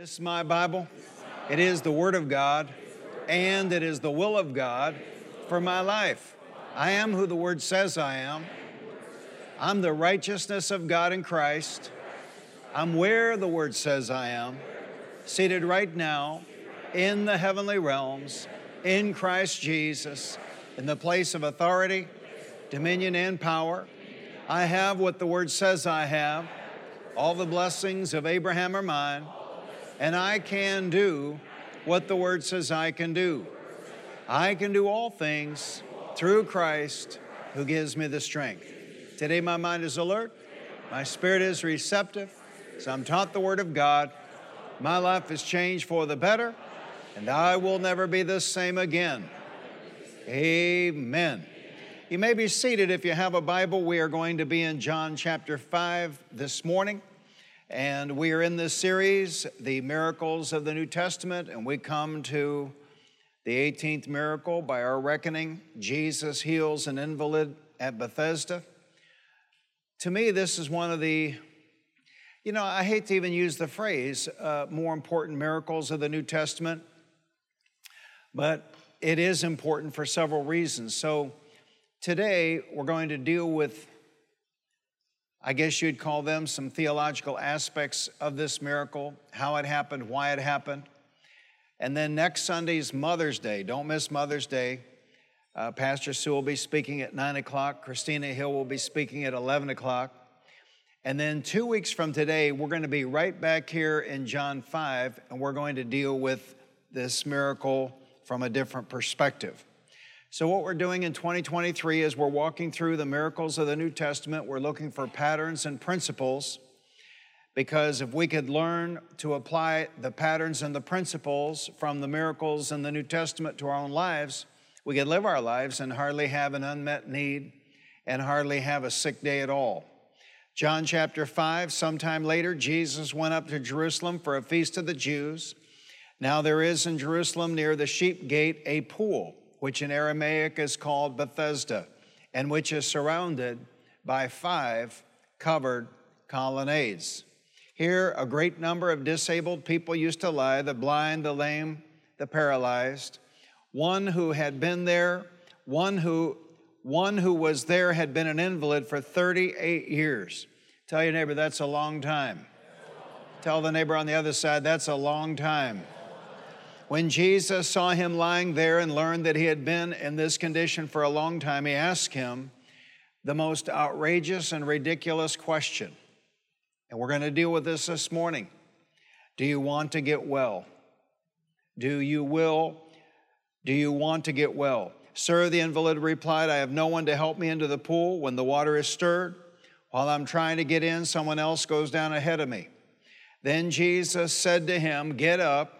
This is my Bible. It is the Word of God, and it is the will of God for my life. I am who the Word says I am. I'm the righteousness of God in Christ. I'm where the Word says I am, seated right now in the heavenly realms in Christ Jesus, in the place of authority, dominion, and power. I have what the Word says I have. All the blessings of Abraham are mine and I can do what the Word says I can do. I can do all things through Christ who gives me the strength. Today, my mind is alert, my spirit is receptive, so I'm taught the Word of God. My life is changed for the better, and I will never be the same again. Amen. You may be seated if you have a Bible. We are going to be in John chapter 5 this morning. And we are in this series, The Miracles of the New Testament, and we come to the 18th miracle. By our reckoning, Jesus heals an invalid at Bethesda. To me, this is one of the, you know, I hate to even use the phrase uh, more important miracles of the New Testament, but it is important for several reasons. So today, we're going to deal with I guess you'd call them some theological aspects of this miracle, how it happened, why it happened. And then next Sunday's Mother's Day. Don't miss Mother's Day. Uh, Pastor Sue will be speaking at 9 o'clock. Christina Hill will be speaking at 11 o'clock. And then two weeks from today, we're going to be right back here in John 5, and we're going to deal with this miracle from a different perspective. So, what we're doing in 2023 is we're walking through the miracles of the New Testament. We're looking for patterns and principles because if we could learn to apply the patterns and the principles from the miracles in the New Testament to our own lives, we could live our lives and hardly have an unmet need and hardly have a sick day at all. John chapter 5, sometime later, Jesus went up to Jerusalem for a feast of the Jews. Now there is in Jerusalem near the sheep gate a pool which in Aramaic is called Bethesda, and which is surrounded by five covered colonnades. Here, a great number of disabled people used to lie the blind, the lame, the paralyzed. One who had been there, one who one who was there had been an invalid for 38 years. Tell your neighbor that's a long time. Tell the neighbor on the other side that's a long time. When Jesus saw him lying there and learned that he had been in this condition for a long time, he asked him the most outrageous and ridiculous question. And we're going to deal with this this morning. Do you want to get well? Do you will? Do you want to get well? Sir, the invalid replied, I have no one to help me into the pool when the water is stirred. While I'm trying to get in, someone else goes down ahead of me. Then Jesus said to him, Get up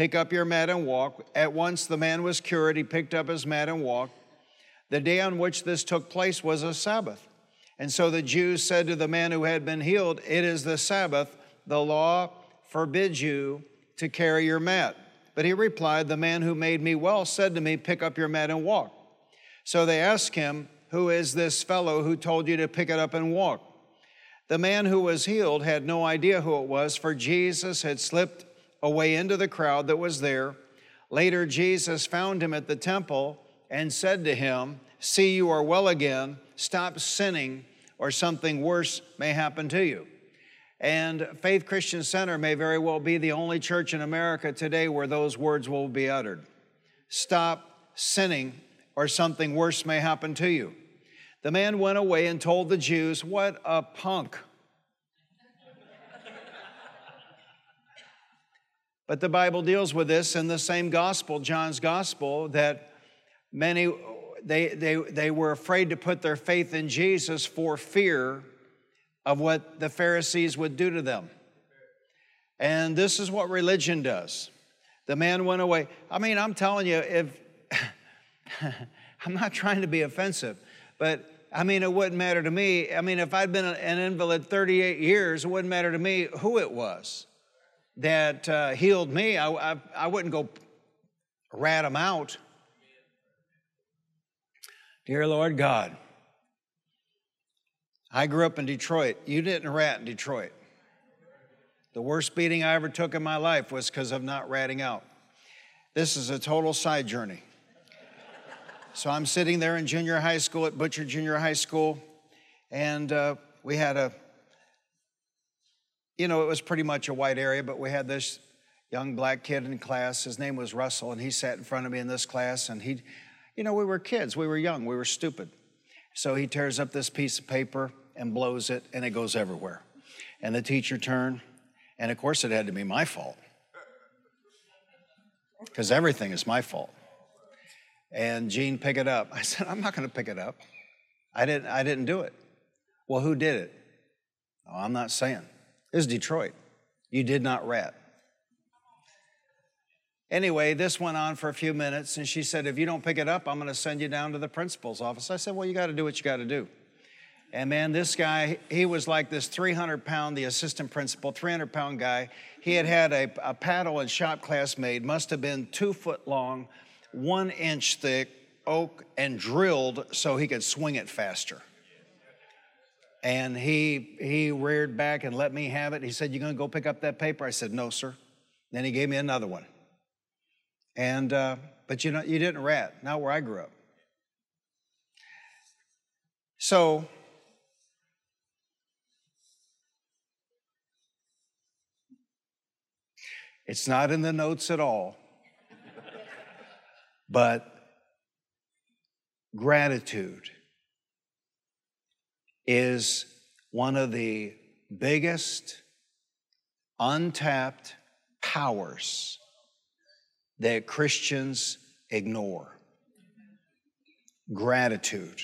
Pick up your mat and walk. At once the man was cured. He picked up his mat and walked. The day on which this took place was a Sabbath. And so the Jews said to the man who had been healed, It is the Sabbath. The law forbids you to carry your mat. But he replied, The man who made me well said to me, Pick up your mat and walk. So they asked him, Who is this fellow who told you to pick it up and walk? The man who was healed had no idea who it was, for Jesus had slipped away into the crowd that was there. Later, Jesus found him at the temple and said to him, See, you are well again. Stop sinning, or something worse may happen to you. And Faith Christian Center may very well be the only church in America today where those words will be uttered. Stop sinning, or something worse may happen to you. The man went away and told the Jews, What a punk. But the Bible deals with this in the same gospel, John's gospel, that many they, they, they were afraid to put their faith in Jesus for fear of what the Pharisees would do to them. And this is what religion does. The man went away. I mean, I'm telling you, if I'm not trying to be offensive, but I mean, it wouldn't matter to me. I mean, if I'd been an invalid 38 years, it wouldn't matter to me who it was that uh, healed me, I, I, I wouldn't go rat them out. Dear Lord God, I grew up in Detroit. You didn't rat in Detroit. The worst beating I ever took in my life was because of not ratting out. This is a total side journey. So I'm sitting there in junior high school at Butcher Junior High School, and uh, we had a, you know, it was pretty much a white area, but we had this young black kid in class. His name was Russell, and he sat in front of me in this class, and he, you know, we were kids, we were young, we were stupid. So he tears up this piece of paper and blows it, and it goes everywhere. And the teacher turned, and of course, it had to be my fault because everything is my fault. And Gene, pick it up. I said, I'm not going to pick it up. I didn't, I didn't do it. Well, who did it? Oh, I'm not saying. Was Detroit. You did not rat. Anyway, this went on for a few minutes, and she said, If you don't pick it up, I'm going to send you down to the principal's office. I said, Well, you got to do what you got to do. And man, this guy, he was like this 300 pound, the assistant principal, 300 pound guy. He had had a, a paddle and shop class made, must have been two foot long, one inch thick, oak, and drilled so he could swing it faster. And he, he reared back and let me have it. He said, "You're gonna go pick up that paper? I said, No, sir. Then he gave me another one. And, uh, but you know, you didn't rat, not where I grew up. So, It's not in the notes at all. but gratitude is one of the biggest untapped powers that Christians ignore. Gratitude.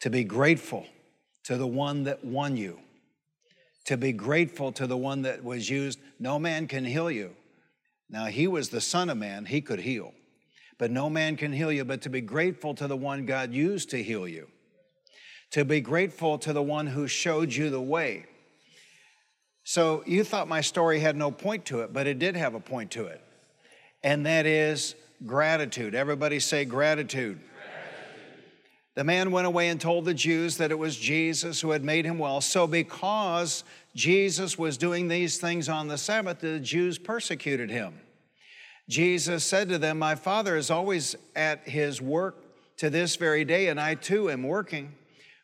To be grateful to the one that won you to be grateful to the one that was used. No man can heal you. Now, he was the Son of Man, he could heal. But no man can heal you, but to be grateful to the one God used to heal you. To be grateful to the one who showed you the way. So you thought my story had no point to it, but it did have a point to it. And that is gratitude. Everybody say gratitude. The man went away and told the Jews that it was Jesus who had made him well. So, because Jesus was doing these things on the Sabbath, the Jews persecuted him. Jesus said to them, My Father is always at his work to this very day, and I too am working.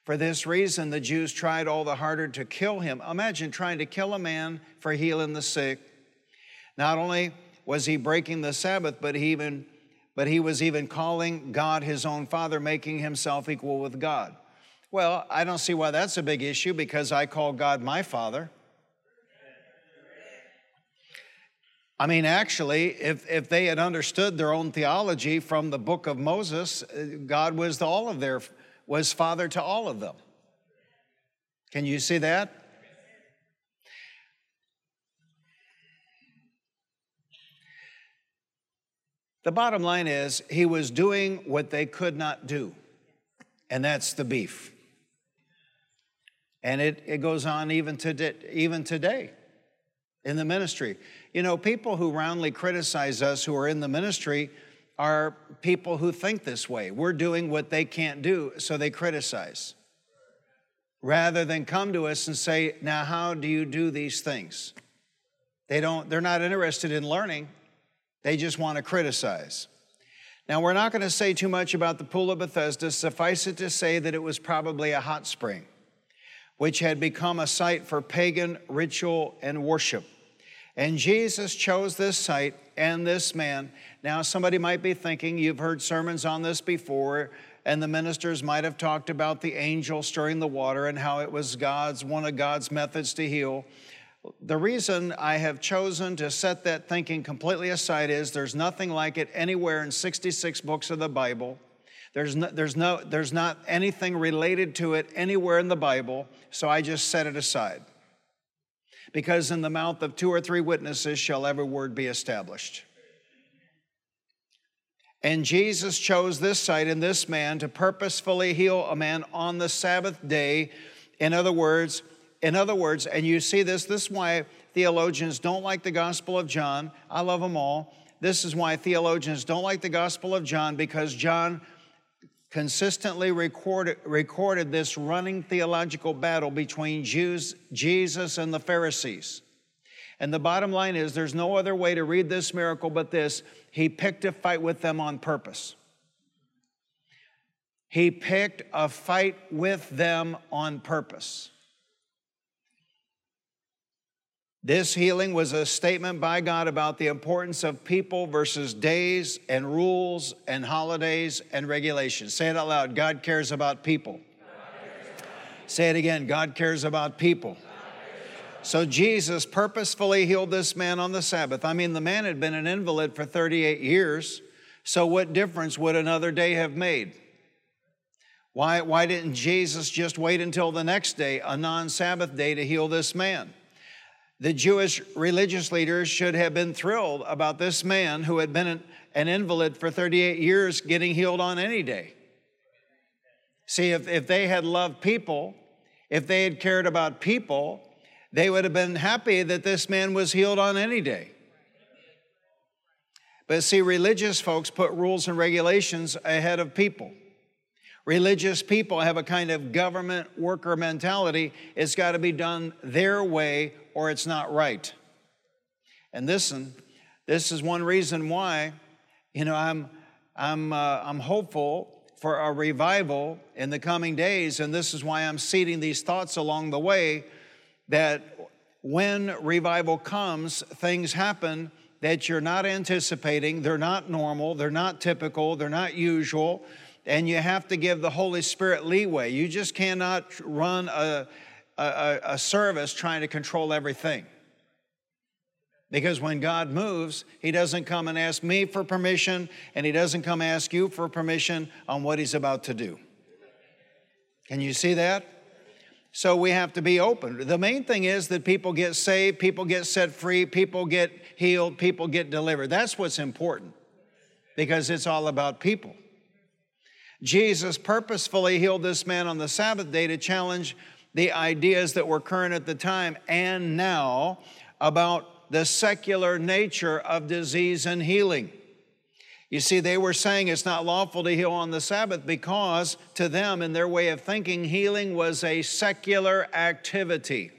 For this reason, the Jews tried all the harder to kill him. Imagine trying to kill a man for healing the sick. Not only was he breaking the Sabbath, but he even but he was even calling God his own father, making himself equal with God. Well, I don't see why that's a big issue because I call God my father. I mean, actually, if, if they had understood their own theology from the book of Moses, uh, God was the, all of their was father to all of them. Can you see that? The bottom line is, he was doing what they could not do, and that's the beef. And it, it goes on even, to, even today in the ministry. You know, people who roundly criticize us who are in the ministry are people who think this way. We're doing what they can't do, so they criticize. Rather than come to us and say, Now, how do you do these things? They don't, they're not interested in learning. They just want to criticize. Now, we're not going to say too much about the Pool of Bethesda. Suffice it to say that it was probably a hot spring, which had become a site for pagan ritual and worship. And Jesus chose this site and this man. Now, somebody might be thinking, you've heard sermons on this before, and the ministers might have talked about the angel stirring the water and how it was God's, one of God's methods to heal. The reason I have chosen to set that thinking completely aside is there's nothing like it anywhere in 66 books of the Bible. There's no, there's, no, there's not anything related to it anywhere in the Bible, so I just set it aside. Because in the mouth of two or three witnesses shall every word be established. And Jesus chose this site and this man to purposefully heal a man on the Sabbath day. In other words, in other words, and you see this, this is why theologians don't like the Gospel of John. I love them all. This is why theologians don't like the Gospel of John because John consistently recorded, recorded this running theological battle between Jews, Jesus and the Pharisees. And the bottom line is there's no other way to read this miracle but this. He picked a fight with them on purpose. He picked a fight with them on purpose. This healing was a statement by God about the importance of people versus days and rules and holidays and regulations. Say it out loud God cares about people. Say it again God cares about people. So Jesus purposefully healed this man on the Sabbath. I mean, the man had been an invalid for 38 years. So, what difference would another day have made? Why, why didn't Jesus just wait until the next day, a non Sabbath day, to heal this man? The Jewish religious leaders should have been thrilled about this man who had been an invalid for 38 years getting healed on any day. See, if, if they had loved people, if they had cared about people, they would have been happy that this man was healed on any day. But see, religious folks put rules and regulations ahead of people. Religious people have a kind of government worker mentality. It's got to be done their way or it's not right. And listen, this is one reason why, you know, I'm, I'm, uh, I'm hopeful for a revival in the coming days, and this is why I'm seeding these thoughts along the way that when revival comes, things happen that you're not anticipating, they're not normal, they're not typical, they're not usual, and you have to give the Holy Spirit leeway. You just cannot run a, a, a service trying to control everything. Because when God moves, He doesn't come and ask me for permission, and He doesn't come ask you for permission on what He's about to do. Can you see that? So we have to be open. The main thing is that people get saved, people get set free, people get healed, people get delivered. That's what's important because it's all about people. Jesus purposefully healed this man on the Sabbath day to challenge the ideas that were current at the time and now about the secular nature of disease and healing. You see, they were saying it's not lawful to heal on the Sabbath because, to them, in their way of thinking, healing was a secular activity.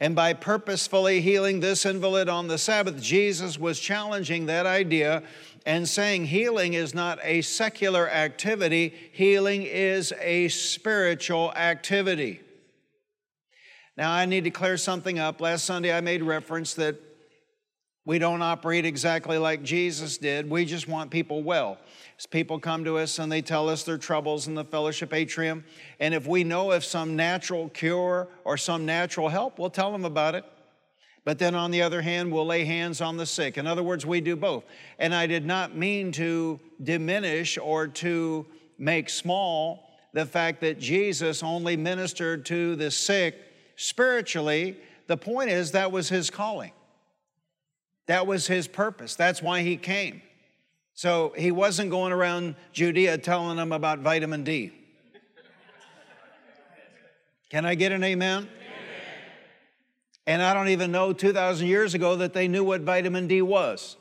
And by purposefully healing this invalid on the Sabbath, Jesus was challenging that idea and saying healing is not a secular activity, healing is a spiritual activity. Now, I need to clear something up. Last Sunday, I made reference that we don't operate exactly like Jesus did. We just want people well. As people come to us and they tell us their troubles in the fellowship atrium, and if we know of some natural cure or some natural help, we'll tell them about it. But then on the other hand, we'll lay hands on the sick. In other words, we do both. And I did not mean to diminish or to make small the fact that Jesus only ministered to the sick spiritually. The point is, that was his calling. That was his purpose. That's why he came. So he wasn't going around Judea telling them about vitamin D. Can I get an amen? And I don't even know 2,000 years ago that they knew what vitamin D was.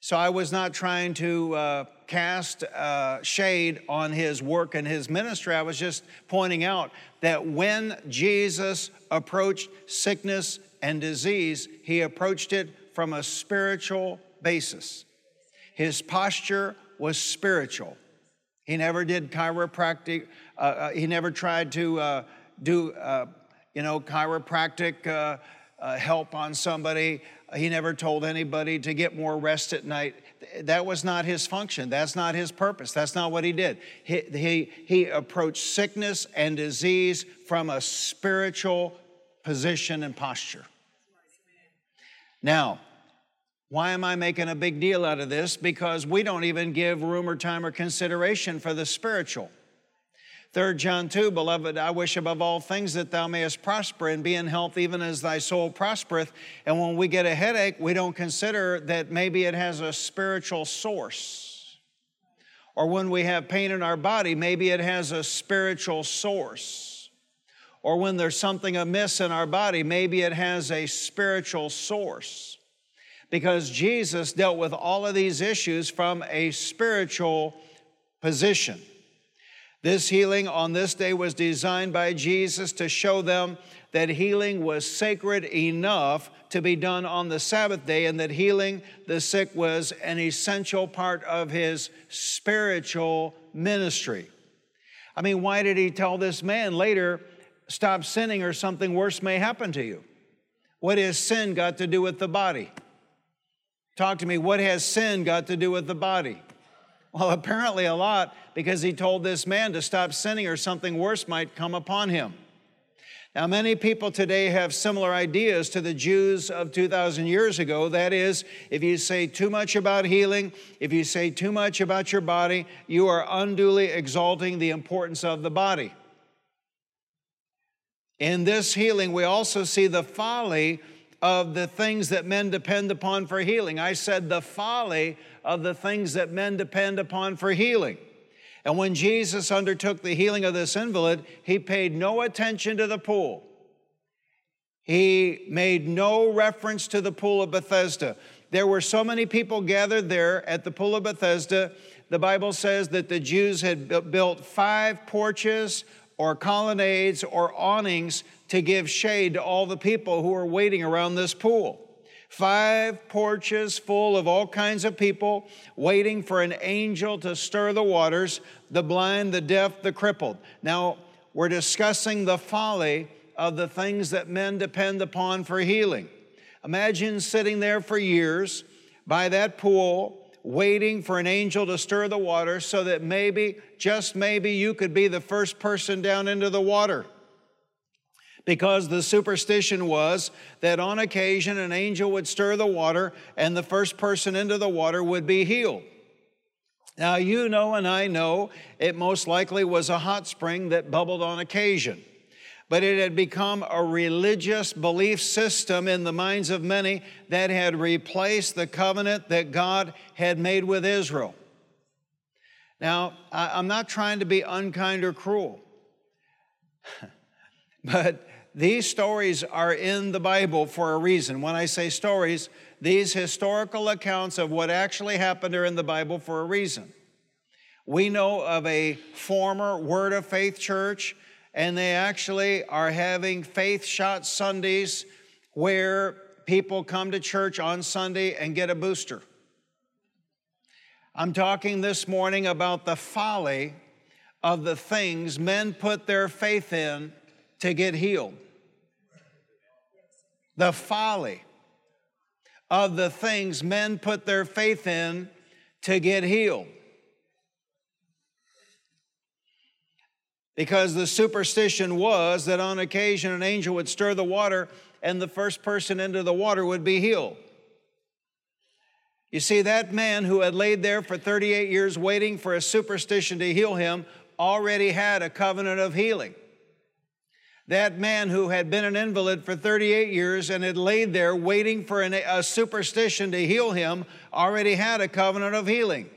So I was not trying to uh, cast uh, shade on his work and his ministry. I was just pointing out that when Jesus approached sickness and disease, he approached it from a spiritual basis. His posture was spiritual. He never did chiropractic, uh, uh he never tried to uh, do uh, you know, chiropractic uh, uh, help on somebody. He never told anybody to get more rest at night. That was not his function. That's not his purpose. That's not what he did. He, he, he approached sickness and disease from a spiritual position and posture. Now, why am I making a big deal out of this? Because we don't even give room or time or consideration for the spiritual. 3 John 2, Beloved, I wish above all things that thou mayest prosper and be in health even as thy soul prospereth. And when we get a headache, we don't consider that maybe it has a spiritual source. Or when we have pain in our body, maybe it has a spiritual source. Or when there's something amiss in our body, maybe it has a spiritual source because Jesus dealt with all of these issues from a spiritual position. This healing on this day was designed by Jesus to show them that healing was sacred enough to be done on the Sabbath day, and that healing the sick was an essential part of his spiritual ministry. I mean, why did he tell this man later, stop sinning or something worse may happen to you? What has sin got to do with the body? Talk to me, what has sin got to do with the body? Well, apparently a lot because he told this man to stop sinning or something worse might come upon him. Now, many people today have similar ideas to the Jews of 2,000 years ago. That is, if you say too much about healing, if you say too much about your body, you are unduly exalting the importance of the body. In this healing, we also see the folly of the things that men depend upon for healing. I said the folly of the things that men depend upon for healing. And when Jesus undertook the healing of this invalid, he paid no attention to the pool. He made no reference to the pool of Bethesda. There were so many people gathered there at the pool of Bethesda. The Bible says that the Jews had built five porches or colonnades or awnings to give shade to all the people who were waiting around this pool. Five porches full of all kinds of people waiting for an angel to stir the waters the blind, the deaf, the crippled. Now, we're discussing the folly of the things that men depend upon for healing. Imagine sitting there for years by that pool waiting for an angel to stir the water so that maybe, just maybe, you could be the first person down into the water. Because the superstition was that on occasion an angel would stir the water and the first person into the water would be healed. Now, you know, and I know it most likely was a hot spring that bubbled on occasion but it had become a religious belief system in the minds of many that had replaced the covenant that God had made with Israel. Now, I'm not trying to be unkind or cruel, but these stories are in the Bible for a reason. When I say stories, these historical accounts of what actually happened are in the Bible for a reason. We know of a former Word of Faith church and they actually are having faith shot Sundays where people come to church on Sunday and get a booster. I'm talking this morning about the folly of the things men put their faith in to get healed. The folly of the things men put their faith in to get healed. Because the superstition was that on occasion an angel would stir the water and the first person into the water would be healed. You see, that man who had laid there for 38 years waiting for a superstition to heal him already had a covenant of healing. That man who had been an invalid for 38 years and had laid there waiting for an, a superstition to heal him already had a covenant of healing.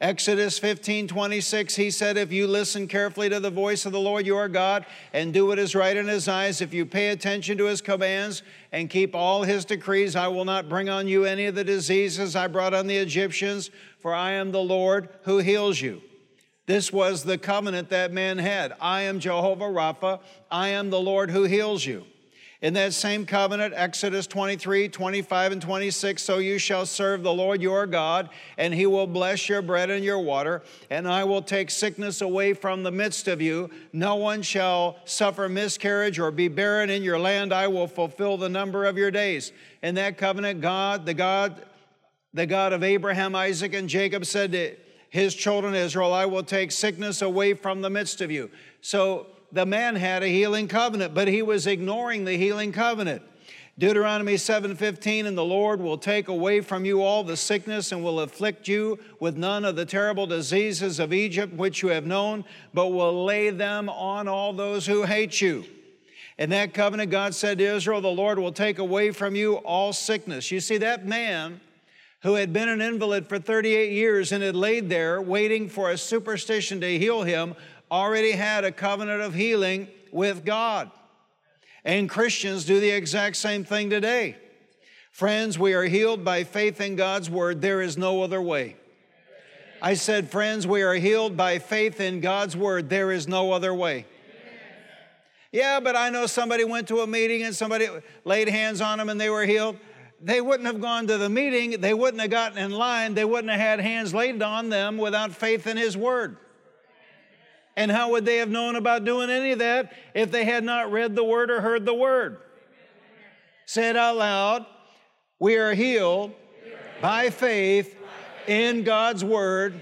Exodus 15 26, he said, If you listen carefully to the voice of the Lord your God and do what is right in his eyes, if you pay attention to his commands and keep all his decrees, I will not bring on you any of the diseases I brought on the Egyptians, for I am the Lord who heals you. This was the covenant that man had. I am Jehovah Rapha, I am the Lord who heals you. In that same covenant, Exodus 23, 25, and 26, so you shall serve the Lord your God, and he will bless your bread and your water, and I will take sickness away from the midst of you. No one shall suffer miscarriage or be barren in your land. I will fulfill the number of your days. In that covenant, God, the God, the God of Abraham, Isaac, and Jacob said to his children Israel, I will take sickness away from the midst of you. So the man had a healing covenant, but he was ignoring the healing covenant. Deuteronomy 7:15 and the Lord will take away from you all the sickness and will afflict you with none of the terrible diseases of Egypt which you have known but will lay them on all those who hate you. In that covenant God said to Israel the Lord will take away from you all sickness. You see that man who had been an invalid for 38 years and had laid there waiting for a superstition to heal him already had a covenant of healing with God. And Christians do the exact same thing today. Friends, we are healed by faith in God's word. There is no other way. I said, friends, we are healed by faith in God's word. There is no other way. Yeah, but I know somebody went to a meeting and somebody laid hands on them and they were healed. They wouldn't have gone to the meeting, they wouldn't have gotten in line, they wouldn't have had hands laid on them without faith in His Word. And how would they have known about doing any of that if they had not read the Word or heard the Word? Said out loud. We are healed by faith in God's Word.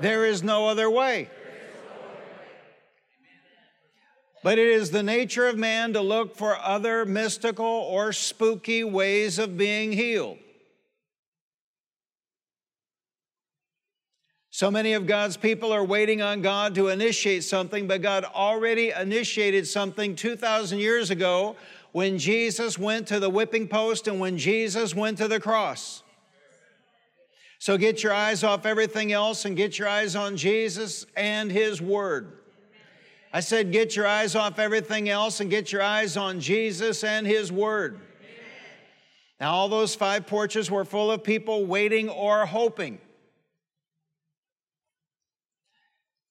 There is no other way. But it is the nature of man to look for other mystical or spooky ways of being healed. So many of God's people are waiting on God to initiate something, but God already initiated something 2,000 years ago when Jesus went to the whipping post and when Jesus went to the cross. So get your eyes off everything else and get your eyes on Jesus and His Word. I said, get your eyes off everything else and get your eyes on Jesus and His Word. Now, all those five porches were full of people waiting or hoping.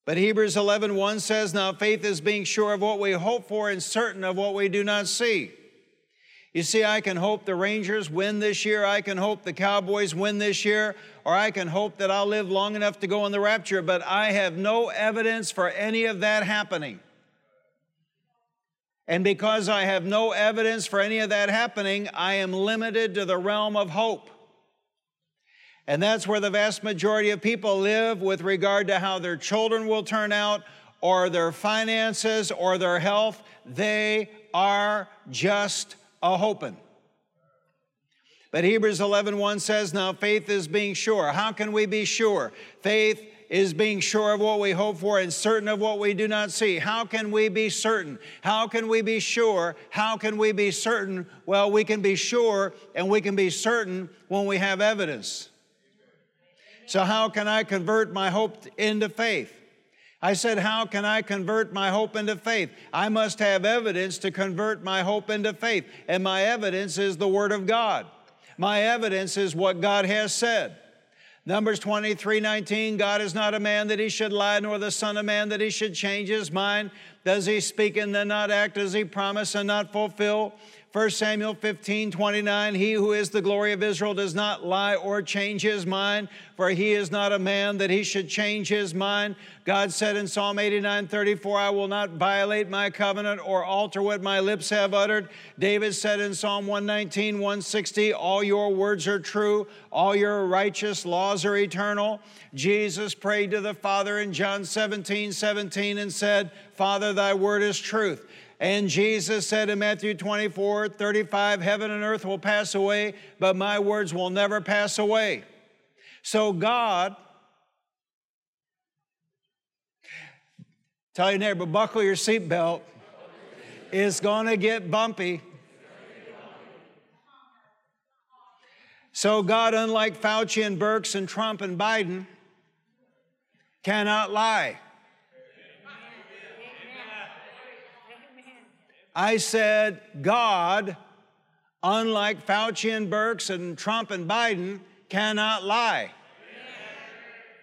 But Hebrews 11 1 says, Now faith is being sure of what we hope for and certain of what we do not see. You see, I can hope the Rangers win this year. I can hope the Cowboys win this year. Or I can hope that I'll live long enough to go in the rapture. But I have no evidence for any of that happening. And because I have no evidence for any of that happening, I am limited to the realm of hope. And that's where the vast majority of people live with regard to how their children will turn out, or their finances, or their health. They are just a hoping. But Hebrews 11 1 says, Now faith is being sure. How can we be sure? Faith is being sure of what we hope for and certain of what we do not see. How can we be certain? How can we be sure? How can we be certain? Well, we can be sure and we can be certain when we have evidence. So, how can I convert my hope into faith? I said, How can I convert my hope into faith? I must have evidence to convert my hope into faith. And my evidence is the Word of God. My evidence is what God has said. Numbers 23 19, God is not a man that he should lie, nor the Son of Man that he should change his mind. Does he speak and then not act? Does he promise and not fulfill? 1 Samuel 15, 29, he who is the glory of Israel does not lie or change his mind, for he is not a man that he should change his mind. God said in Psalm 89, 34, I will not violate my covenant or alter what my lips have uttered. David said in Psalm 119, 160, All your words are true, all your righteous laws are eternal. Jesus prayed to the Father in John 17, 17 and said, Father, thy word is truth. And Jesus said in Matthew 24, 35, Heaven and earth will pass away, but my words will never pass away. So God, tell your neighbor, buckle your seatbelt. It's going to get bumpy. So God, unlike Fauci and Birx and Trump and Biden, cannot lie. I said, God, unlike Fauci and Birx and Trump and Biden, cannot lie. Amen.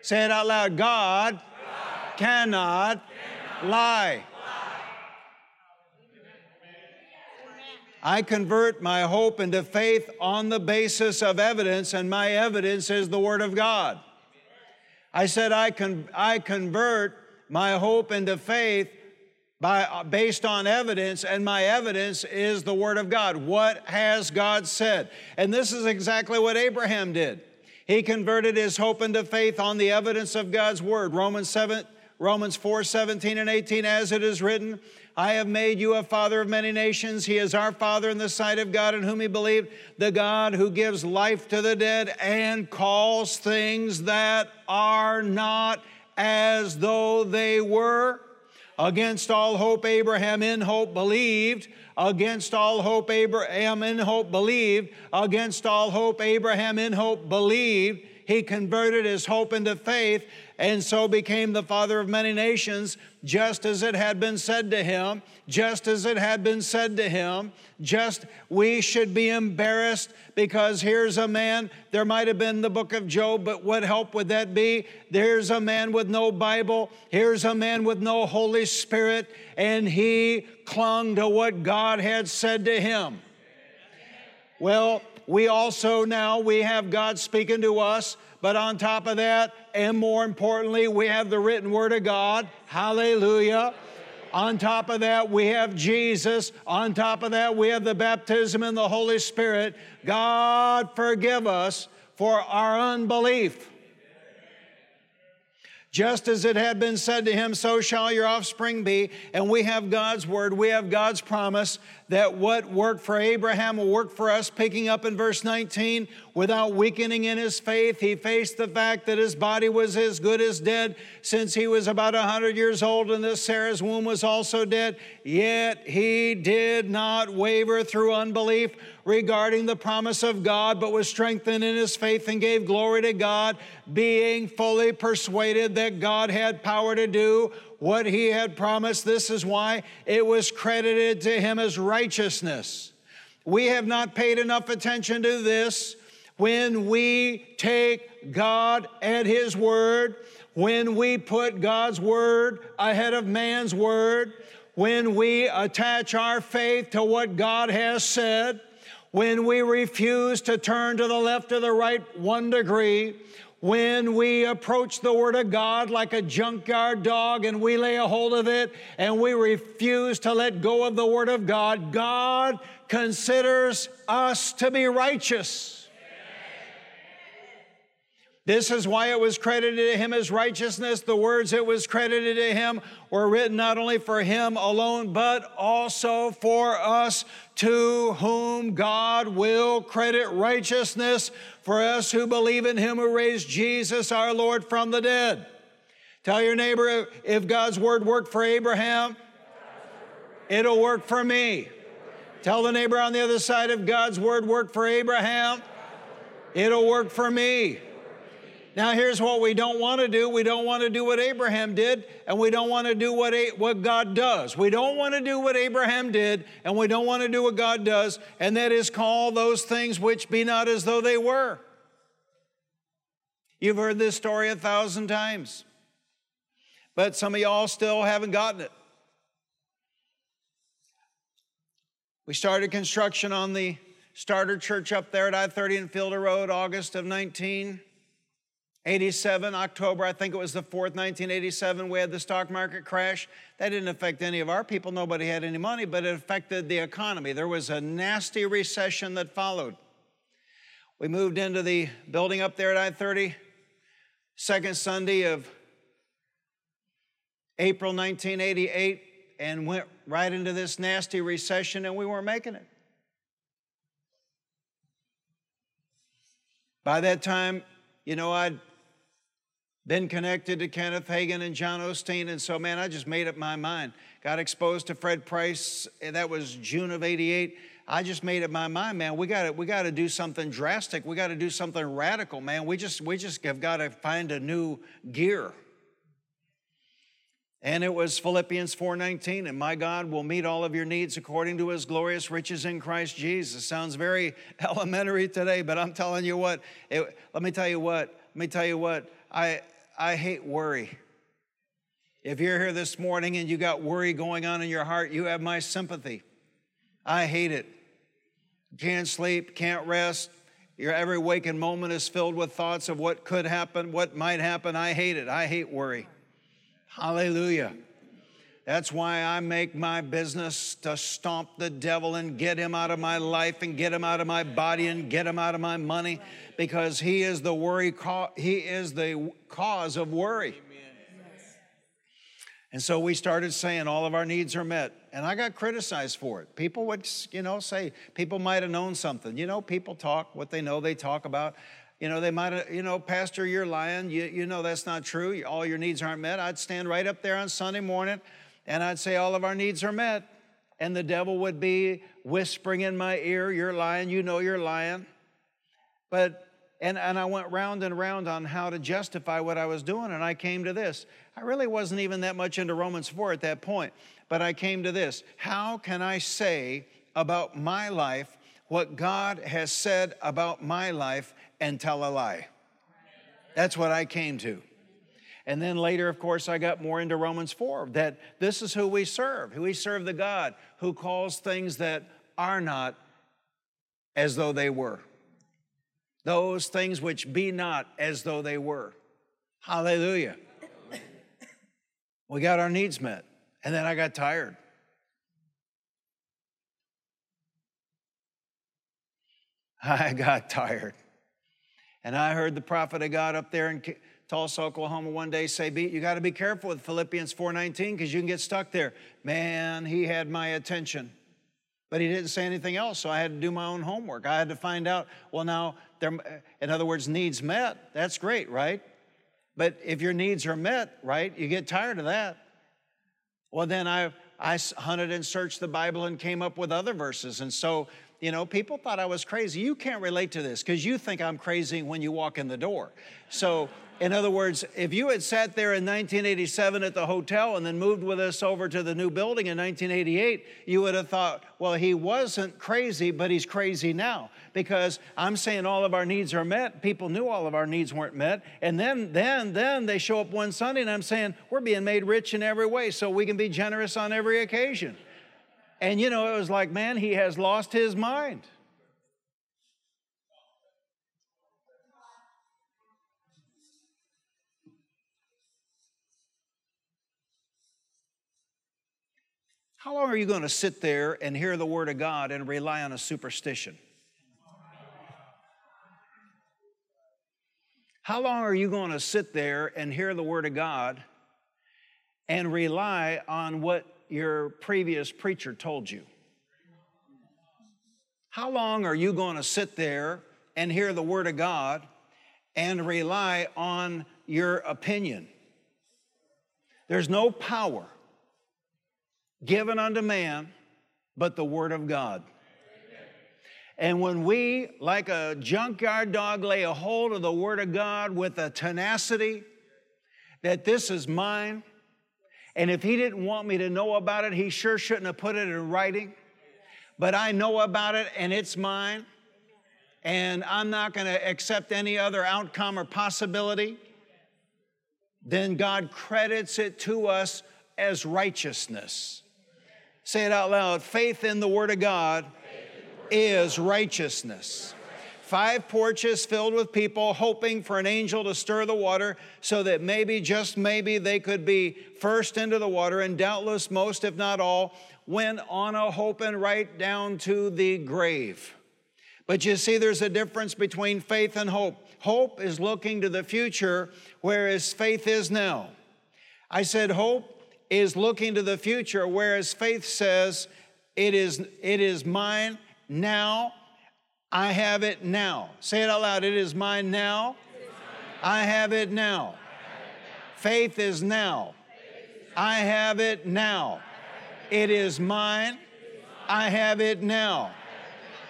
Say it out loud God, God cannot, cannot lie. lie. I convert my hope into faith on the basis of evidence, and my evidence is the Word of God. I said, I, con- I convert my hope into faith by, uh, based on evidence, and my evidence is the Word of God. What has God said? And this is exactly what Abraham did. He converted his hope into faith on the evidence of God's Word. Romans 7, Romans 4 17 and 18, as it is written, I have made you a father of many nations. He is our father in the sight of God in whom he believed, the God who gives life to the dead and calls things that are not as though they were. Against all hope, Abraham in hope believed. Against all hope, Abraham in hope believed. Against all hope, Abraham in hope believed. He converted his hope into faith and so became the father of many nations, just as it had been said to him, just as it had been said to him. Just we should be embarrassed because here's a man, there might have been the book of Job, but what help would that be? There's a man with no Bible, here's a man with no Holy Spirit, and he clung to what God had said to him. Well, we also now we have God speaking to us, but on top of that, and more importantly, we have the written word of God. Hallelujah. On top of that, we have Jesus. On top of that, we have the baptism in the Holy Spirit. God forgive us for our unbelief. Just as it had been said to him, so shall your offspring be. And we have God's word, we have God's promise that what worked for Abraham will work for us. Picking up in verse 19, without weakening in his faith, he faced the fact that his body was as good as dead since he was about 100 years old and that Sarah's womb was also dead. Yet he did not waver through unbelief regarding the promise of God, but was strengthened in his faith and gave glory to God, being fully persuaded that God had power to do what he had promised. This is why it was credited to him as righteousness. We have not paid enough attention to this. When we take God at his word, when we put God's word ahead of man's word, when we attach our faith to what God has said, when we refuse to turn to the left or the right one degree, when we approach the Word of God like a junkyard dog and we lay a hold of it and we refuse to let go of the Word of God, God considers us to be righteous. This is why it was credited to him as righteousness. The words it was credited to him were written not only for him alone, but also for us to whom God will credit righteousness for us who believe in him who raised Jesus our Lord from the dead. Tell your neighbor if God's word worked for Abraham, it'll work for me. Tell the neighbor on the other side if God's word worked for Abraham, it'll work for me. Now, here's what we don't want to do. We don't want to do what Abraham did, and we don't want to do what, what God does. We don't want to do what Abraham did, and we don't want to do what God does, and that is call those things which be not as though they were. You've heard this story a thousand times, but some of y'all still haven't gotten it. We started construction on the starter church up there at I 30 and Fielder Road, August of 19. 87, October, I think it was the 4th, 1987, we had the stock market crash. That didn't affect any of our people. Nobody had any money, but it affected the economy. There was a nasty recession that followed. We moved into the building up there at I 30, second Sunday of April 1988, and went right into this nasty recession, and we weren't making it. By that time, you know, I'd been connected to Kenneth Hagin and John Osteen, and so, man, I just made up my mind. Got exposed to Fred Price, eh, that was June of 88. I just made up my mind, man. We got to we got to do something drastic. We got to do something radical, man. We just we just have got to find a new gear. And it was Philippians 4:19, and my God will meet all of your needs according to his glorious riches in Christ Jesus. Sounds very elementary today, but I'm telling you what, it, let me tell you what, let me tell you what, I I hate worry. If you're here this morning and you got worry going on in your heart, you have my sympathy. I hate it. Can't sleep, can't rest. Your every waking moment is filled with thoughts of what could happen, what might happen. I hate it. I hate worry. Hallelujah. That's why I make my business to stomp the devil and get him out of my life and get him out of my body and get him out of my money because he is the worry he is the cause of worry. And so we started saying all of our needs are met. And I got criticized for it. People would, you know, say, people might have known something. You know, people talk what they know they talk about. You know, they might have, you know, Pastor, you're lying. You, you know that's not true. All your needs aren't met. I'd stand right up there on Sunday morning and I'd say, all of our needs are met. And the devil would be whispering in my ear, You're lying. You know you're lying. But and, and I went round and round on how to justify what I was doing, and I came to this. I really wasn't even that much into Romans 4 at that point, but I came to this. How can I say about my life what God has said about my life and tell a lie? That's what I came to. And then later, of course, I got more into Romans 4 that this is who we serve. who We serve the God who calls things that are not as though they were, those things which be not as though they were. Hallelujah. We got our needs met. And then I got tired. I got tired. And I heard the prophet of God up there in Tulsa, Oklahoma one day say, you got to be careful with Philippians 4.19 because you can get stuck there. Man, he had my attention. But he didn't say anything else, so I had to do my own homework. I had to find out, well, now, in other words, needs met. That's great, right? But if your needs are met, right, you get tired of that. Well, then I, I hunted and searched the Bible and came up with other verses. And so, you know, people thought I was crazy. You can't relate to this because you think I'm crazy when you walk in the door. So in other words, if you had sat there in 1987 at the hotel and then moved with us over to the new building in 1988, you would have thought, well, he wasn't crazy, but he's crazy now. Because I'm saying all of our needs are met. People knew all of our needs weren't met. And then, then, then they show up one Sunday and I'm saying, we're being made rich in every way so we can be generous on every occasion. And you know, it was like, man, he has lost his mind. How long are you going to sit there and hear the Word of God and rely on a superstition? How long are you going to sit there and hear the Word of God and rely on what your previous preacher told you? How long are you going to sit there and hear the Word of God and rely on your opinion? There's no power given unto man but the Word of God. And when we, like a junkyard dog, lay a hold of the Word of God with a tenacity that this is mine, and if He didn't want me to know about it, He sure shouldn't have put it in writing. But I know about it and it's mine, and I'm not going to accept any other outcome or possibility, then God credits it to us as righteousness. Say it out loud. Faith in the Word of God is righteousness. Five porches filled with people hoping for an angel to stir the water so that maybe, just maybe, they could be first into the water, and doubtless most, if not all, went on a hoping right down to the grave. But you see, there's a difference between faith and hope. Hope is looking to the future, whereas faith is now. I said, hope is looking to the future, whereas faith says, it is, it is mine now. I have it now. Say it out loud. It is mine now. I have it now. Faith is now. I have it now. It is mine. I have it now.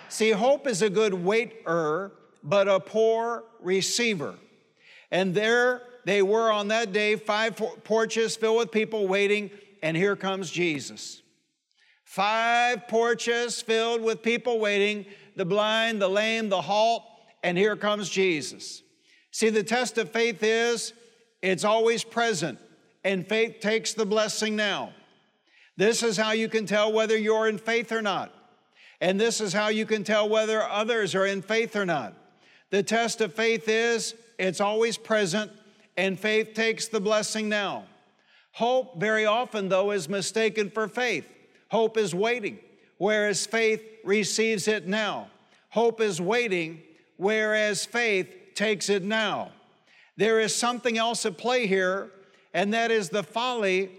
See, hope is a good waiter, but a poor receiver. And there they were on that day, five porches filled with people waiting, and here comes Jesus. Five porches filled with people waiting the blind, the lame, the halt, and here comes Jesus. See, the test of faith is it's always present, and faith takes the blessing now. This is how you can tell whether you're in faith or not. And this is how you can tell whether others are in faith or not. The test of faith is it's always present and faith takes the blessing now. Hope, very often, though, is mistaken for faith. Hope is waiting, whereas faith receives it now. Hope is waiting, whereas faith takes it now. There is something else at play here, and that is the folly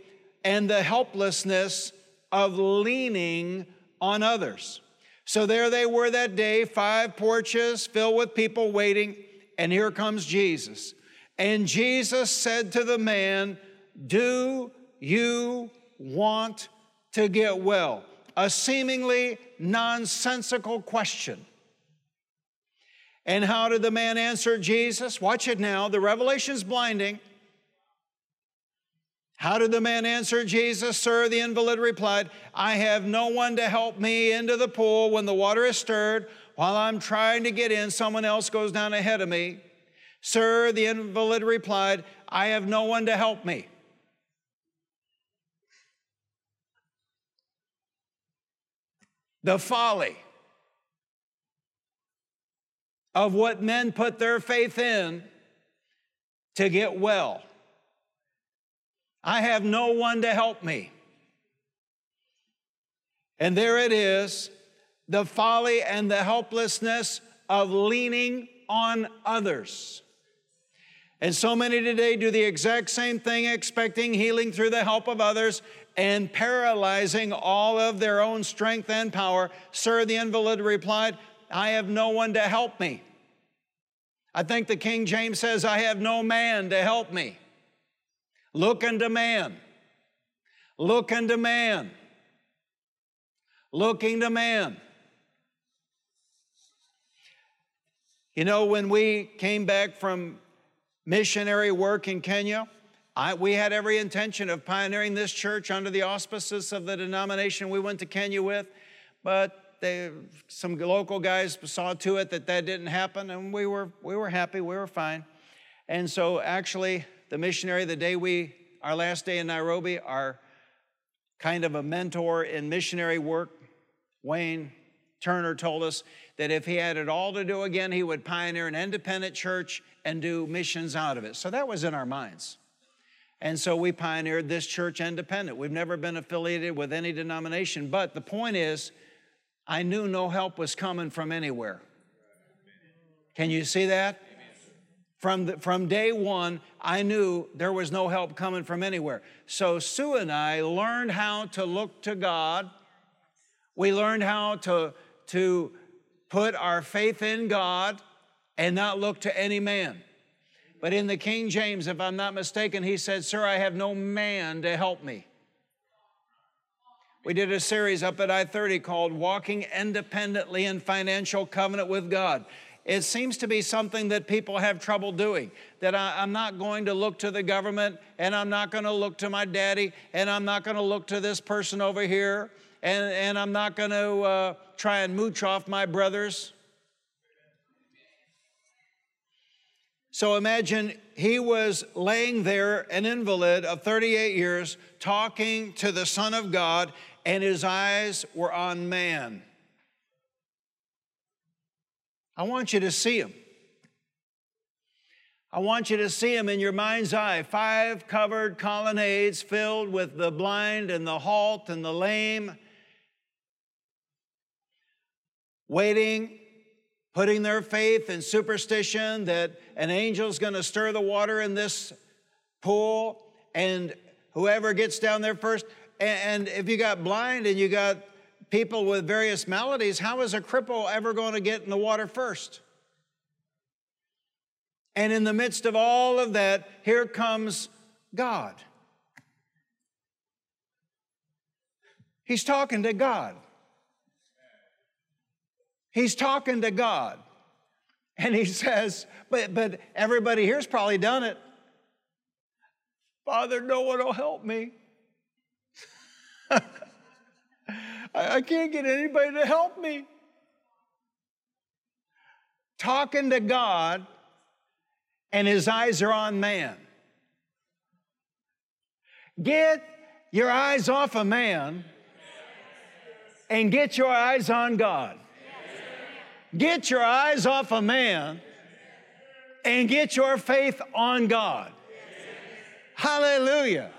and the helplessness of leaning on others. So there they were that day, five porches filled with people waiting, and here comes Jesus. And Jesus said to the man, Do you want to get well? A seemingly nonsensical question. And how did the man answer Jesus? Watch it now. The revelation's blinding. How did the man answer Jesus? Sir, the invalid replied, I have no one to help me into the pool when the water is stirred. While I'm trying to get in, someone else goes down ahead of me. Sir, the invalid replied, I have no one to help me. The folly of what men put their faith in to get well. I have no one to help me. And there it is the folly and the helplessness of leaning on others. And so many today do the exact same thing, expecting healing through the help of others and paralyzing all of their own strength and power. Sir, the invalid replied, I have no one to help me. I think the King James says, I have no man to help me. Look unto man. Look unto man. Looking to man. You know, when we came back from missionary work in Kenya, I, we had every intention of pioneering this church under the auspices of the denomination we went to Kenya with, but they, some local guys saw to it that that didn't happen, and we were, we were happy, we were fine. And so, actually, the missionary, the day we, our last day in Nairobi, our kind of a mentor in missionary work, Wayne Turner, told us that if he had it all to do again, he would pioneer an independent church and do missions out of it. So that was in our minds. And so we pioneered this church independent. We've never been affiliated with any denomination, but the point is, I knew no help was coming from anywhere. Can you see that? From, the, from day one, I knew there was no help coming from anywhere. So Sue and I learned how to look to God. We learned how to, to put our faith in God and not look to any man. But in the King James, if I'm not mistaken, he said, Sir, I have no man to help me. We did a series up at I 30 called Walking Independently in Financial Covenant with God. It seems to be something that people have trouble doing. That I, am not going to look to the government, and I'm not going to look to my daddy, and I'm not going to look to this person over here, and, and I'm not going to uh, try and mooch off my brothers. So imagine he was laying there, an invalid of 38 years, talking to the Son of God, and his eyes were on man. I want you to see him. I want you to see him in your mind's eye. Five covered colonnades filled with the blind and the halt and the lame, waiting, putting their faith in superstition that an angel's going to stir the water in this pool and whoever gets down there first, and if you got blind and you got people with various maladies, how is a cripple ever going to get in the water first? And in the midst of all of that, here comes God. He's talking to God. He's talking to God. And he says, but, but everybody here's probably done it. Father, no one will help me. I can't get anybody to help me. Talking to God, and his eyes are on man. Get your eyes off of man and get your eyes on God. Get your eyes off of man and get your faith on God. Hallelujah.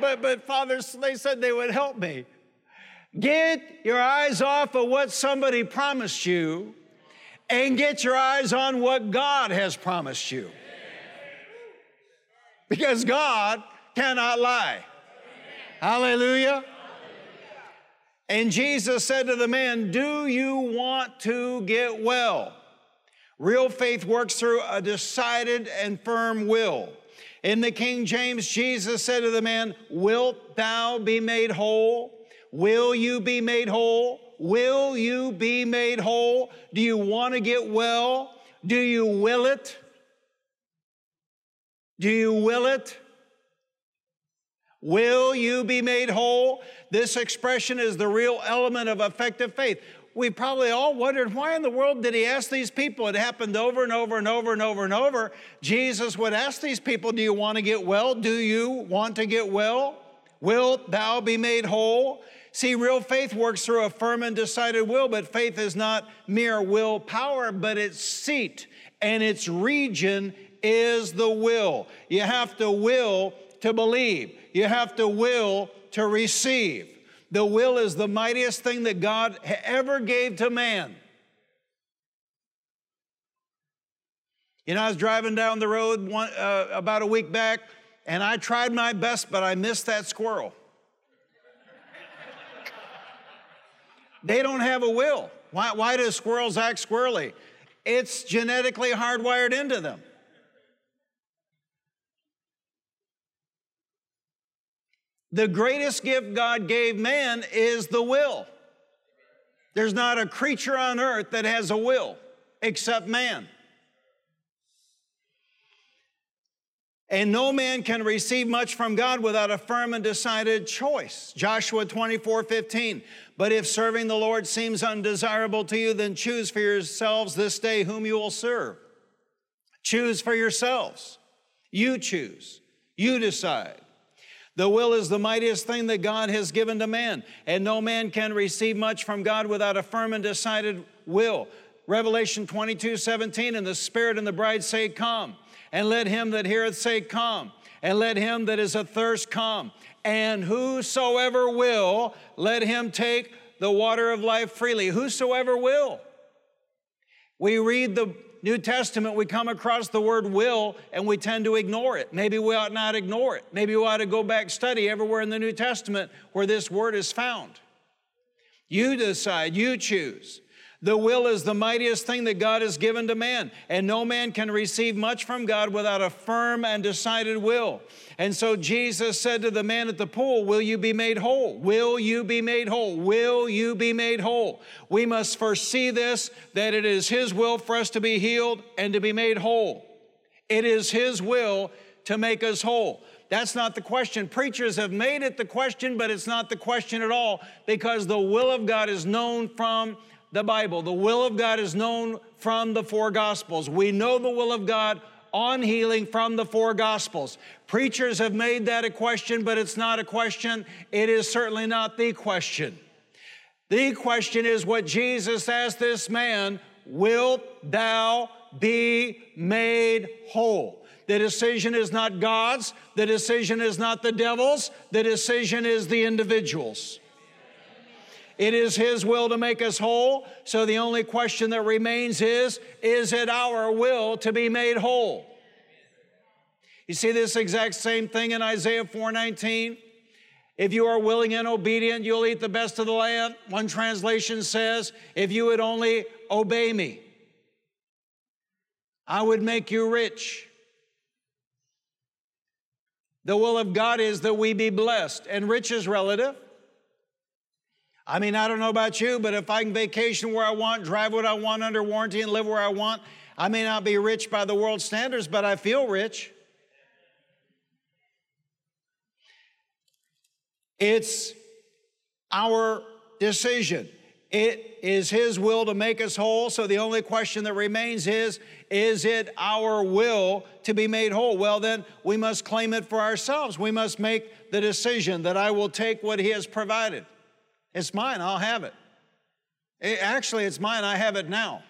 But, but fathers, they said they would help me. Get your eyes off of what somebody promised you and get your eyes on what God has promised you. Because God cannot lie. Hallelujah. And Jesus said to the man, Do you want to get well? Real faith works through a decided and firm will. In the King James, Jesus said to the man, Wilt thou be made whole? Will you be made whole? Will you be made whole? Do you want to get well? Do you will it? Do you will it? Will you be made whole? This expression is the real element of effective faith. We probably all wondered why in the world did he ask these people? It happened over and over and over and over and over. Jesus would ask these people, Do you want to get well? Do you want to get well? Wilt thou be made whole? See, real faith works through a firm and decided will, but faith is not mere willpower, but its seat and its region is the will. You have to will to believe, you have to will to receive. The will is the mightiest thing that God ever gave to man. You know, I was driving down the road one, uh, about a week back, and I tried my best, but I missed that squirrel. they don't have a will. Why, why do squirrels act squirrely? It's genetically hardwired into them. The greatest gift God gave man is the will. There's not a creature on earth that has a will except man. And no man can receive much from God without a firm and decided choice. Joshua 24, 15. But if serving the Lord seems undesirable to you, then choose for yourselves this day whom you will serve. Choose for yourselves. You choose. You decide. The will is the mightiest thing that God has given to man, and no man can receive much from God without a firm and decided will. Revelation 22 17, and the Spirit and the bride say, Come. And let him that heareth say, Come. And let him that is athirst come. And whosoever will, let him take the water of life freely. Whosoever will. We read the New Testament, we come across the word will and we tend to ignore it. Maybe we ought not ignore it. Maybe we ought to go back study everywhere in the New Testament where this word is found. You decide, you choose. The will is the mightiest thing that God has given to man, and no man can receive much from God without a firm and decided will. And so Jesus said to the man at the pool, Will you be made whole? Will you be made whole? Will you be made whole? We must first see this that it is His will for us to be healed and to be made whole. It is His will to make us whole. That's not the question. Preachers have made it the question, but it's not the question at all because the will of God is known from the Bible. The will of God is known from the four Gospels. We know the will of God on healing from the four Gospels. Preachers have made that a question, but it's not a question. It is certainly not the question. The question is what Jesus asked this man Wilt thou be made whole? The decision is not God's, the decision is not the devil's, the decision is the individual's. It is His will to make us whole. So the only question that remains is is it our will to be made whole? You see this exact same thing in Isaiah 4:19. If you are willing and obedient, you'll eat the best of the land. One translation says, if you would only obey me, I would make you rich. The will of God is that we be blessed, and rich is relative. I mean, I don't know about you, but if I can vacation where I want, drive what I want under warranty, and live where I want, I may not be rich by the world standards, but I feel rich. It's our decision. It is His will to make us whole. So the only question that remains is Is it our will to be made whole? Well, then we must claim it for ourselves. We must make the decision that I will take what He has provided. It's mine, I'll have it. it. Actually, it's mine, I have it now.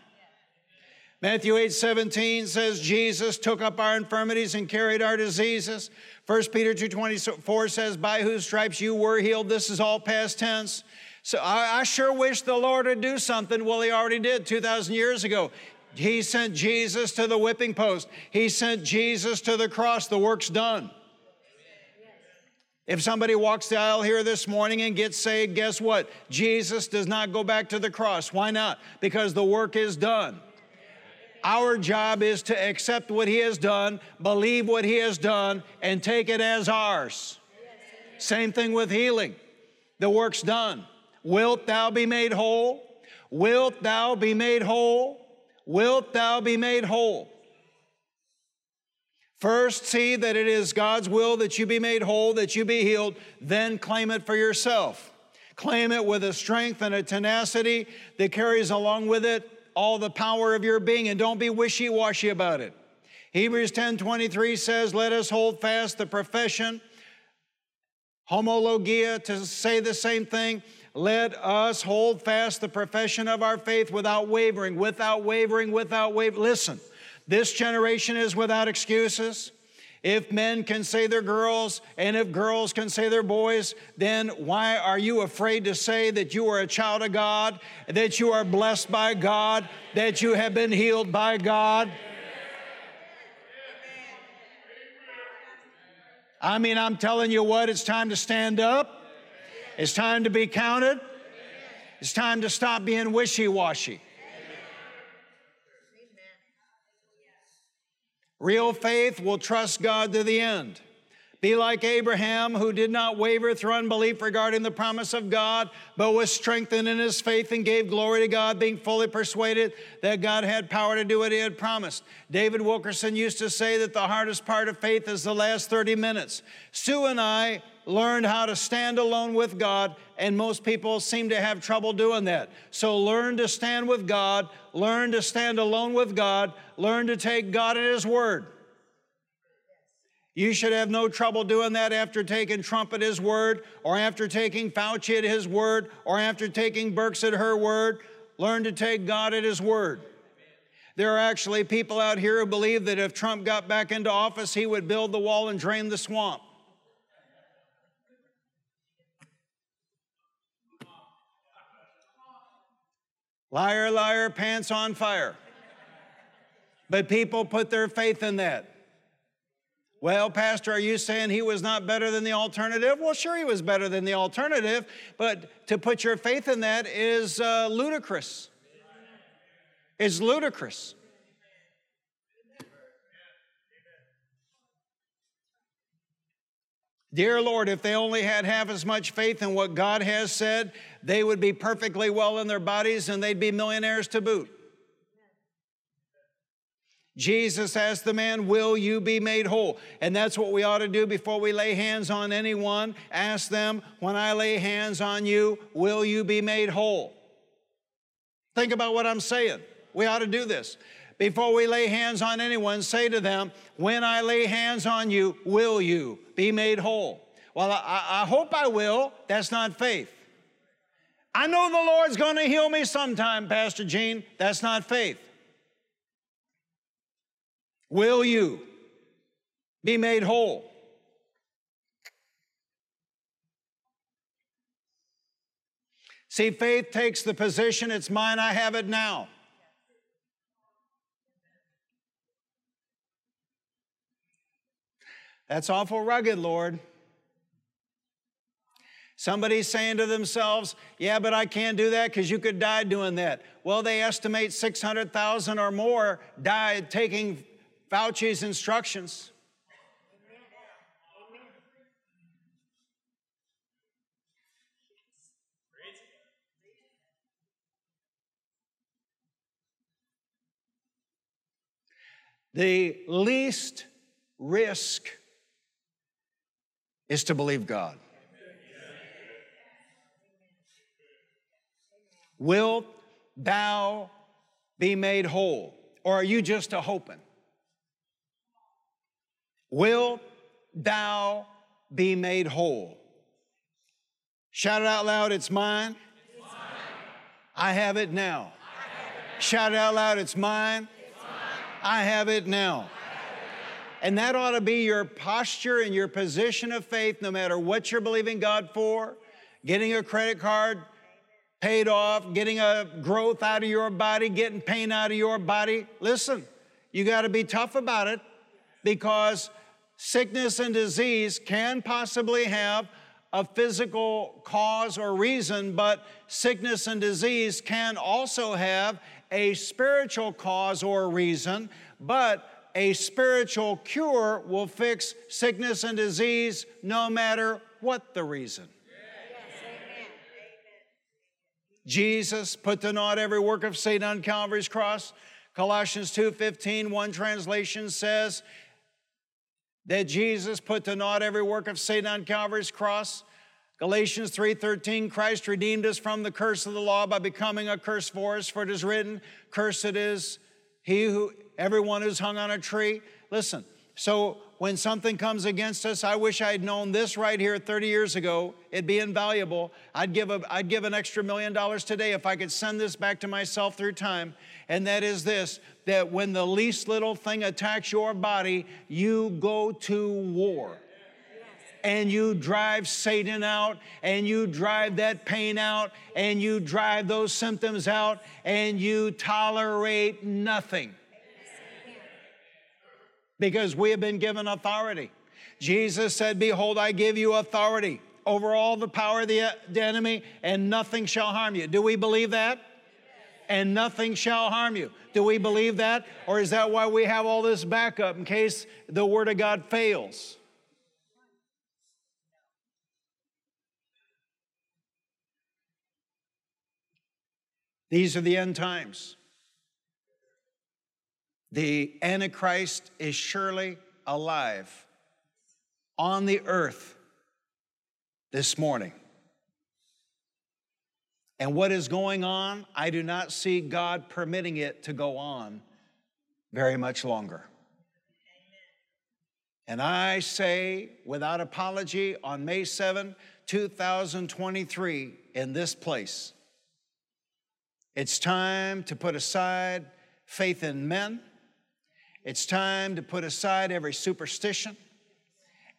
Matthew 8 17 says, Jesus took up our infirmities and carried our diseases. 1 Peter 2 24 says, By whose stripes you were healed. This is all past tense. So I, I sure wish the Lord would do something. Well, He already did 2,000 years ago. He sent Jesus to the whipping post, He sent Jesus to the cross. The work's done. If somebody walks the aisle here this morning and gets saved, guess what? Jesus does not go back to the cross. Why not? Because the work is done. Our job is to accept what He has done, believe what He has done, and take it as ours. Same thing with healing. The work's done. Wilt thou be made whole? Wilt thou be made whole? wilt thou be made whole. First, see that it is God's will that you be made whole, that you be healed, then claim it for yourself. Claim it with a strength and a tenacity that carries along with it all the power of your being, and don't be wishy washy about it. Hebrews 10 23 says, Let us hold fast the profession, homologia, to say the same thing. Let us hold fast the profession of our faith without wavering, without wavering, without wavering. Listen, this generation is without excuses. If men can say they're girls and if girls can say they're boys, then why are you afraid to say that you are a child of God, that you are blessed by God, that you have been healed by God? I mean, I'm telling you what, it's time to stand up. It's time to be counted. It's time to stop being wishy washy. Real faith will trust God to the end. Be like Abraham, who did not waver through unbelief regarding the promise of God, but was strengthened in his faith and gave glory to God, being fully persuaded that God had power to do what he had promised. David Wilkerson used to say that the hardest part of faith is the last 30 minutes. Sue and I learned how to stand alone with God, and most people seem to have trouble doing that. So learn to stand with God, learn to stand alone with God, learn to take God at His word. You should have no trouble doing that after taking Trump at his word, or after taking Fauci at his word, or after taking Birx at her word. Learn to take God at his word. There are actually people out here who believe that if Trump got back into office, he would build the wall and drain the swamp. Liar, liar, pants on fire. But people put their faith in that. Well, Pastor, are you saying he was not better than the alternative? Well, sure, he was better than the alternative, but to put your faith in that is uh, ludicrous. It's ludicrous. Dear Lord, if they only had half as much faith in what God has said, they would be perfectly well in their bodies and they'd be millionaires to boot. Jesus asked the man, Will you be made whole? And that's what we ought to do before we lay hands on anyone. Ask them, When I lay hands on you, will you be made whole? Think about what I'm saying. We ought to do this. Before we lay hands on anyone, say to them, When I lay hands on you, will you be made whole? Well, I, I hope I will. That's not faith. I know the Lord's going to heal me sometime, Pastor Gene. That's not faith. Will you be made whole? See, faith takes the position, it's mine, I have it now. That's awful rugged, Lord. Somebody's saying to themselves, Yeah, but I can't do that because you could die doing that. Well, they estimate 600,000 or more died taking Fauci's instructions. The least risk is to believe God. Will thou be made whole? Or are you just a hoping? Will thou be made whole? Shout it out loud, it's mine. It's mine. I have it now. Have it now. Shout it out loud, it's mine. It's mine. I have it now. And that ought to be your posture and your position of faith, no matter what you're believing God for. Getting a credit card paid off, getting a growth out of your body, getting pain out of your body. Listen, you got to be tough about it because sickness and disease can possibly have a physical cause or reason, but sickness and disease can also have a spiritual cause or reason, but a spiritual cure will fix sickness and disease no matter what the reason. Jesus put to naught every work of Satan on Calvary's cross Colossians 2:15, one translation says that Jesus put to naught every work of Satan on Calvary's cross. Galatians 3:13 Christ redeemed us from the curse of the law by becoming a curse for us for it is written cursed is he who everyone who's hung on a tree listen so when something comes against us, I wish I'd known this right here 30 years ago. It'd be invaluable. I'd give, a, I'd give an extra million dollars today if I could send this back to myself through time. And that is this that when the least little thing attacks your body, you go to war. And you drive Satan out, and you drive that pain out, and you drive those symptoms out, and you tolerate nothing because we have been given authority. Jesus said, Behold, I give you authority over all the power of the, enemy, and nothing shall harm you. Do we believe that? And nothing shall harm you. Do we believe that? Or is that why we have all this backup in case the Word of God fails? These are the end times. The Antichrist is surely alive on the earth this morning. And what is going on, I do not see God permitting it to go on very much longer. And I say without apology on May 7, 2023, in this place, it's time to put aside faith in men it's time to put aside every superstition,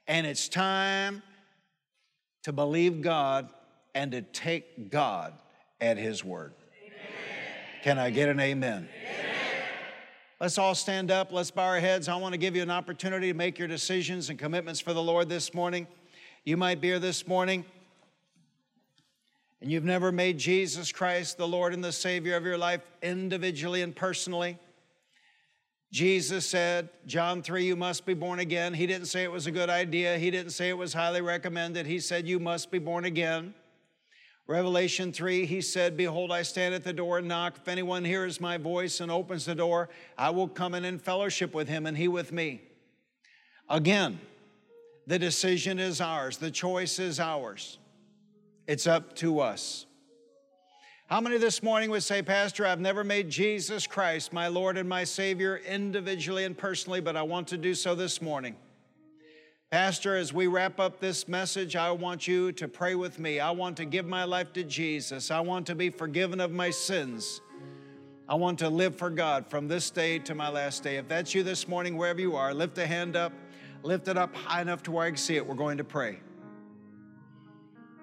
and it's time to believe God and to take God at His word. Amen. Can I get an amen? amen? Let's all stand up. Let's bow our heads. I want to give you an opportunity to make your decisions and commitments for the Lord this morning. You might be here this morning and you've never made Jesus Christ the Lord and the Savior of your life individually and personally. Jesus said, John 3, you must be born again. He didn't say it was a good idea. He didn't say it was highly recommended. He said, You must be born again. Revelation 3, he said, Behold, I stand at the door and knock. If anyone hears my voice and opens the door, I will come in and fellowship with him and he with me. Again, the decision is ours, the choice is ours. It's up to us. How many this morning would say, Pastor, I've never made Jesus Christ my Lord and my Savior individually and personally, but I want to do so this morning? Pastor, as we wrap up this message, I want you to pray with me. I want to give my life to Jesus. I want to be forgiven of my sins. I want to live for God from this day to my last day. If that's you this morning, wherever you are, lift a hand up, lift it up high enough to where I can see it. We're going to pray.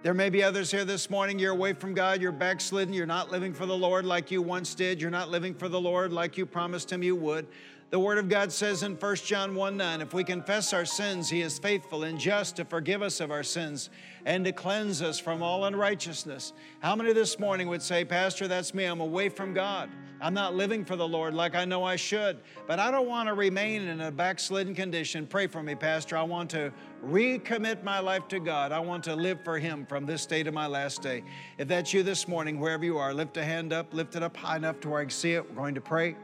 There may be others here this morning, you're away from God, you're backslidden, you're not living for the Lord like you once did, you're not living for the Lord like you promised Him you would. The Word of God says in 1 John 1 9, if we confess our sins, He is faithful and just to forgive us of our sins and to cleanse us from all unrighteousness. How many this morning would say, Pastor, that's me, I'm away from God? I'm not living for the Lord like I know I should, but I don't want to remain in a backslidden condition. Pray for me, Pastor. I want to recommit my life to God. I want to live for Him from this day to my last day. If that's you this morning, wherever you are, lift a hand up, lift it up high enough to where I can see it. We're going to pray.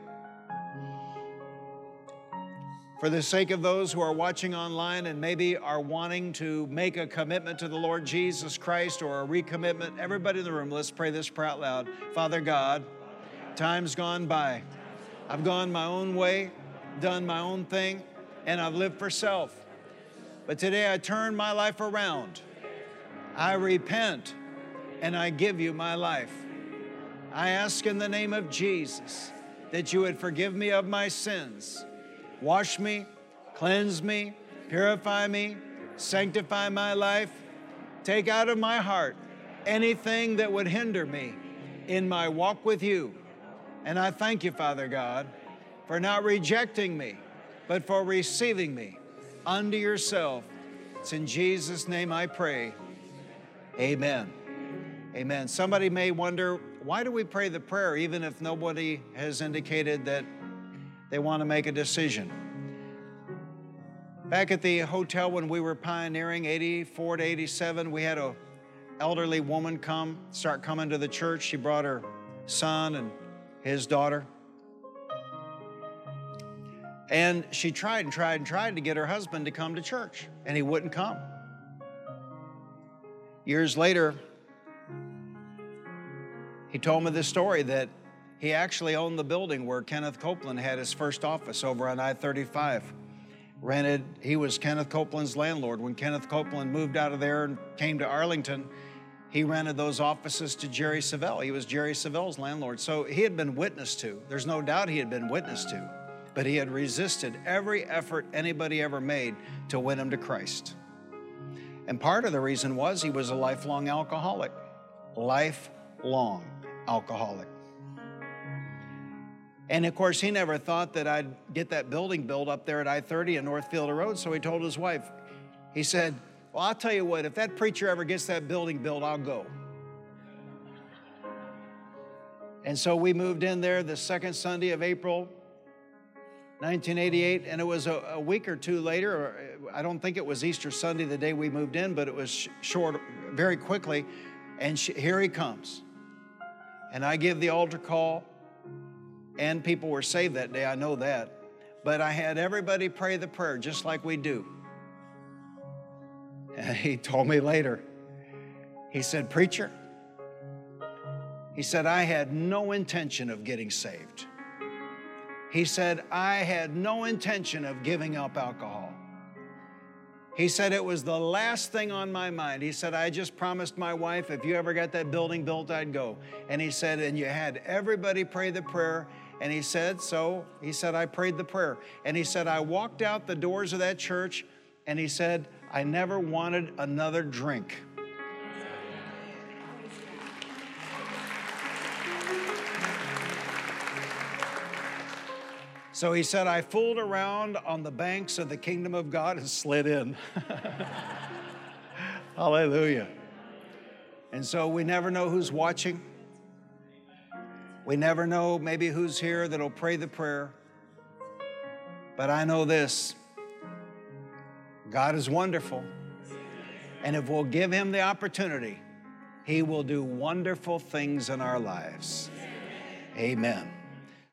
For the sake of those who are watching online and maybe are wanting to make a commitment to the Lord Jesus Christ or a recommitment, everybody in the room, let's pray this prayer out loud. Father God, time's gone by. I've gone my own way, done my own thing, and I've lived for self. But today I turn my life around. I repent and I give you my life. I ask in the name of Jesus that you would forgive me of my sins Wash me, cleanse me, purify me, sanctify my life. Take out of my heart anything that would hinder me in my walk with you. And I thank you, Father God, for not rejecting me, but for receiving me unto yourself. It's in Jesus' name I pray. Amen. Amen. Somebody may wonder why do we pray the prayer even if nobody has indicated that they want to make a decision. Back at the hotel when we were pioneering, 84 to 87, we had a elderly woman come, start coming to the church. She brought her son and his daughter. And she tried and tried and tried to get her husband to come to church, and he wouldn't come. Years later, he told me this story that he actually owned the building where Kenneth Copeland had his first office over on I 35. Rented, he was Kenneth Copeland's landlord. When Kenneth Copeland moved out of there and came to Arlington, he rented those offices to Jerry Savelle. He was Jerry Savelle's landlord. So he had been witnessed to. There's no doubt he had been witnessed to, but he had resisted every effort anybody ever made to win him to Christ. And part of the reason was he was a lifelong alcoholic. Lifelong alcoholic. And of course, he never thought that I'd get that building built up there at I 30 and Northfield Road. So he told his wife, he said, well, I'll tell you what, if that preacher ever gets that building built, I'll go. And so we moved in there the second Sunday of April, 1988, and it was a, a week or two later, or I don't think it was Easter Sunday the day we moved in, but it was sh- short, very quickly. And sh- here he comes. And I give the altar call, and people were saved that day, I know that. But I had everybody pray the prayer just like we do. And he told me later, he said, Preacher, he said, I had no intention of getting saved. He said, I had no intention of giving up alcohol. He said, it was the last thing on my mind. He said, I just promised my wife if you ever got that building built, I'd go. And he said, and you had everybody pray the prayer. And he said, so he said, I prayed the prayer. And he said, I walked out the doors of that church and he said, I never wanted another drink. So he said, I fooled around on the banks of the kingdom of God and slid in. Hallelujah. And so we never know who's watching. We never know maybe who's here that'll pray the prayer. But I know this God is wonderful. And if we'll give Him the opportunity, He will do wonderful things in our lives. Amen.